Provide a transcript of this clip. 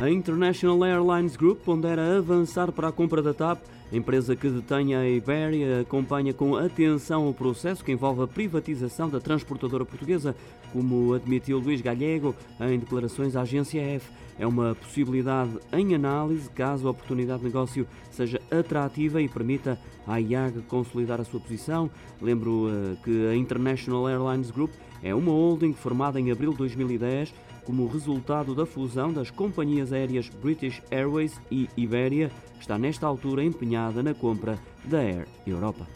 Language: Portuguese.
A International Airlines Group pondera avançar para a compra da TAP. A empresa que detém a Iberia acompanha com atenção o processo que envolve a privatização da transportadora portuguesa, como admitiu Luís Galego em declarações à agência F. É uma possibilidade em análise caso a oportunidade de negócio seja atrativa e permita à IAG consolidar a sua posição. Lembro uh, que a International Airlines Group é uma holding formada em abril de 2010 como resultado da fusão das companhias aéreas British Airways e Iberia, que está nesta altura na compra da Air Europa.